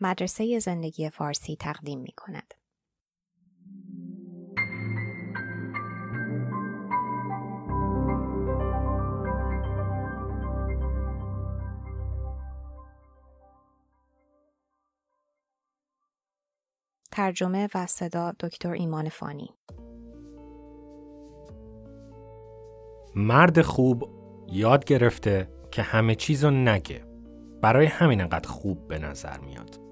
مدرسه زندگی فارسی تقدیم می کند. ترجمه و صدا دکتر ایمان فانی. مرد خوب یاد گرفته که همه چیزو نگه. برای همین انقدر خوب به نظر میاد.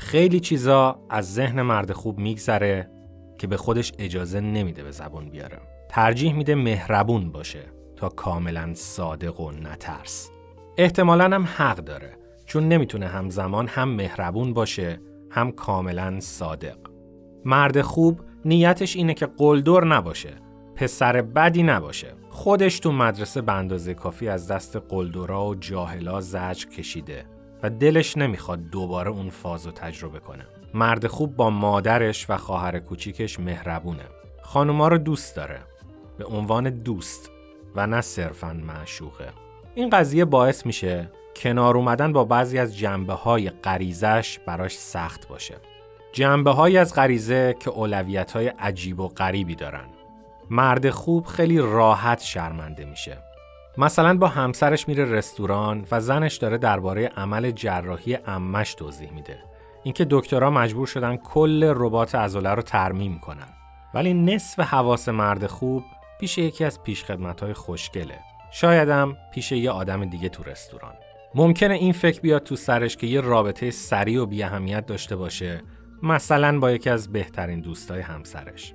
خیلی چیزا از ذهن مرد خوب میگذره که به خودش اجازه نمیده به زبون بیاره. ترجیح میده مهربون باشه تا کاملا صادق و نترس. احتمالا هم حق داره چون نمی‌تونه همزمان هم مهربون باشه هم کاملا صادق. مرد خوب نیتش اینه که قلدر نباشه پسر بدی نباشه. خودش تو مدرسه به اندازه کافی از دست قلدرا و جاهلا زجر کشیده. و دلش نمی‌خواد دوباره اون فازو تجربه کنه مرد خوب با مادرش و خواهر کوچیکش مهربونه خانوما رو دوست داره به عنوان دوست و نه صرفا معشوقه این قضیه باعث میشه کنار اومدن با بعضی از جنبه های غریزش براش سخت باشه. جنبه های از غریزه که اولویت های عجیب و غریبی دارن. مرد خوب خیلی راحت شرمنده میشه. مثلا با همسرش میره رستوران و زنش داره درباره عمل جراحی امش توضیح میده. اینکه دکترها مجبور شدن کل ربات عضله رو ترمیم کنن. ولی نصف حواس مرد خوب پیش یکی از پیشخدمت خوشگله. شایدم پیش یه آدم دیگه تو رستوران. ممکنه این فکر بیاد تو سرش که یه رابطه سریع و بیاهمیت داشته باشه مثلا با یکی از بهترین دوستای همسرش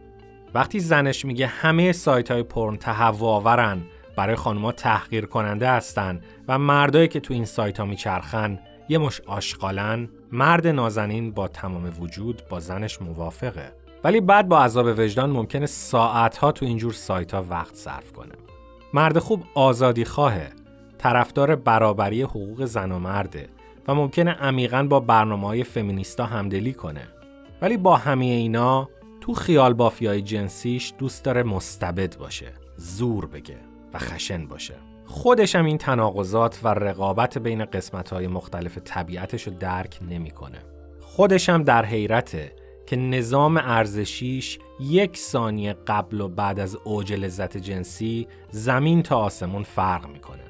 وقتی زنش میگه همه سایت های پرن تهوع برای خانوما تحقیر کننده هستن و مردایی که تو این سایت ها میچرخن یه مش آشغالن مرد نازنین با تمام وجود با زنش موافقه. ولی بعد با عذاب وجدان ممکنه ساعتها تو اینجور سایت ها وقت صرف کنه. مرد خوب آزادی خواهه. طرفدار برابری حقوق زن و مرده و ممکنه عمیقا با برنامه های فمینیستا همدلی کنه. ولی با همه اینا تو خیال بافی های جنسیش دوست داره مستبد باشه. زور بگه. و خشن باشه خودش هم این تناقضات و رقابت بین قسمت های مختلف طبیعتش رو درک نمی‌کنه. خودش هم در حیرته که نظام ارزشیش یک ثانیه قبل و بعد از اوج لذت جنسی زمین تا آسمون فرق می‌کنه.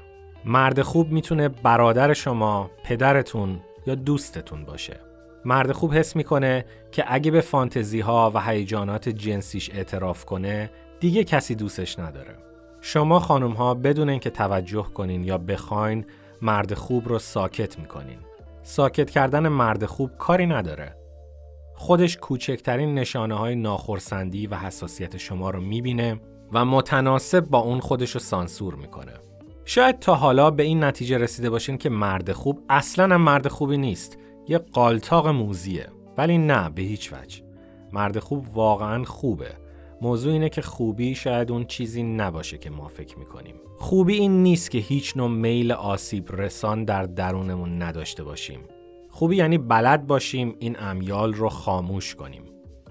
مرد خوب می‌تونه برادر شما، پدرتون یا دوستتون باشه. مرد خوب حس می‌کنه که اگه به فانتزی ها و هیجانات جنسیش اعتراف کنه دیگه کسی دوستش نداره. شما خانم ها بدون اینکه توجه کنین یا بخواین مرد خوب رو ساکت می‌کنین. ساکت کردن مرد خوب کاری نداره. خودش کوچکترین نشانه های ناخرسندی و حساسیت شما رو می‌بینه و متناسب با اون خودش رو سانسور می‌کنه. شاید تا حالا به این نتیجه رسیده باشین که مرد خوب اصلا هم مرد خوبی نیست یه قالتاق موزیه ولی نه به هیچ وجه مرد خوب واقعا خوبه موضوع اینه که خوبی شاید اون چیزی نباشه که ما فکر می‌کنیم خوبی این نیست که هیچ نوع میل آسیب رسان در درونمون نداشته باشیم خوبی یعنی بلد باشیم این امیال رو خاموش کنیم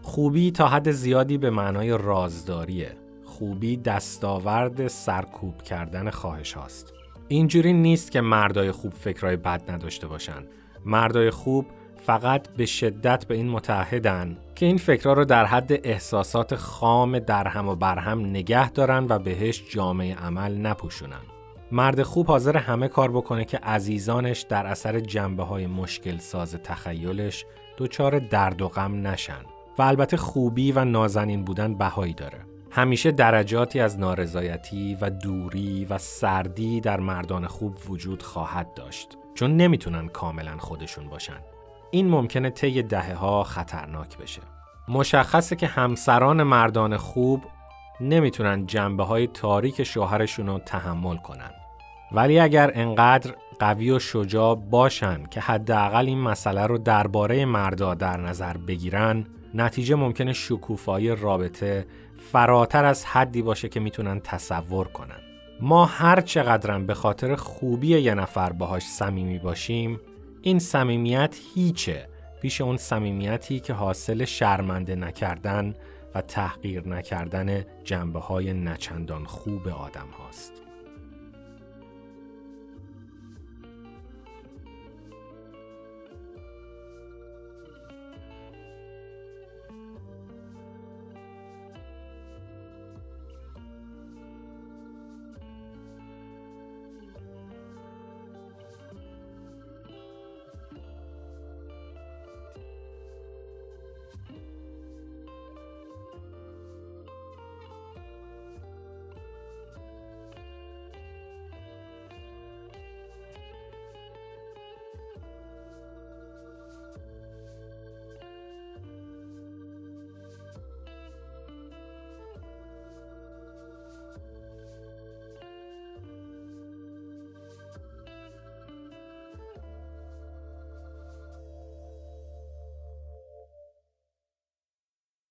خوبی تا حد زیادی به معنای رازداریه خوبی دستاورد سرکوب کردن خواهش هاست. اینجوری نیست که مردای خوب فکرهای بد نداشته باشن. مردای خوب فقط به شدت به این متحدن که این فکرها رو در حد احساسات خام درهم و برهم نگه دارن و بهش جامعه عمل نپوشونن. مرد خوب حاضر همه کار بکنه که عزیزانش در اثر جنبه های مشکل ساز تخیلش دچار درد و غم نشن و البته خوبی و نازنین بودن بهایی داره. همیشه درجاتی از نارضایتی و دوری و سردی در مردان خوب وجود خواهد داشت چون نمی‌تونن کاملا خودشون باشن این ممکنه طی دهه ها خطرناک بشه. مشخصه که همسران مردان خوب نمی‌تونن جنبه های تاریک شوهرشون رو تحمل کنن. ولی اگر انقدر قوی و شجاع باشن که حداقل این مسئله رو درباره مردا در نظر بگیرن نتیجه ممکنه شکوفایی رابطه فراتر از حدی باشه که می‌تونن تصور کنن. ما هر چقدرم به خاطر خوبی یه نفر باهاش صمیمی باشیم این صمیمیت هیچه پیش اون صمیمیتی که حاصل شرمنده نکردن و تحقیر نکردن جنبه های نچندان خوب آدم هاست.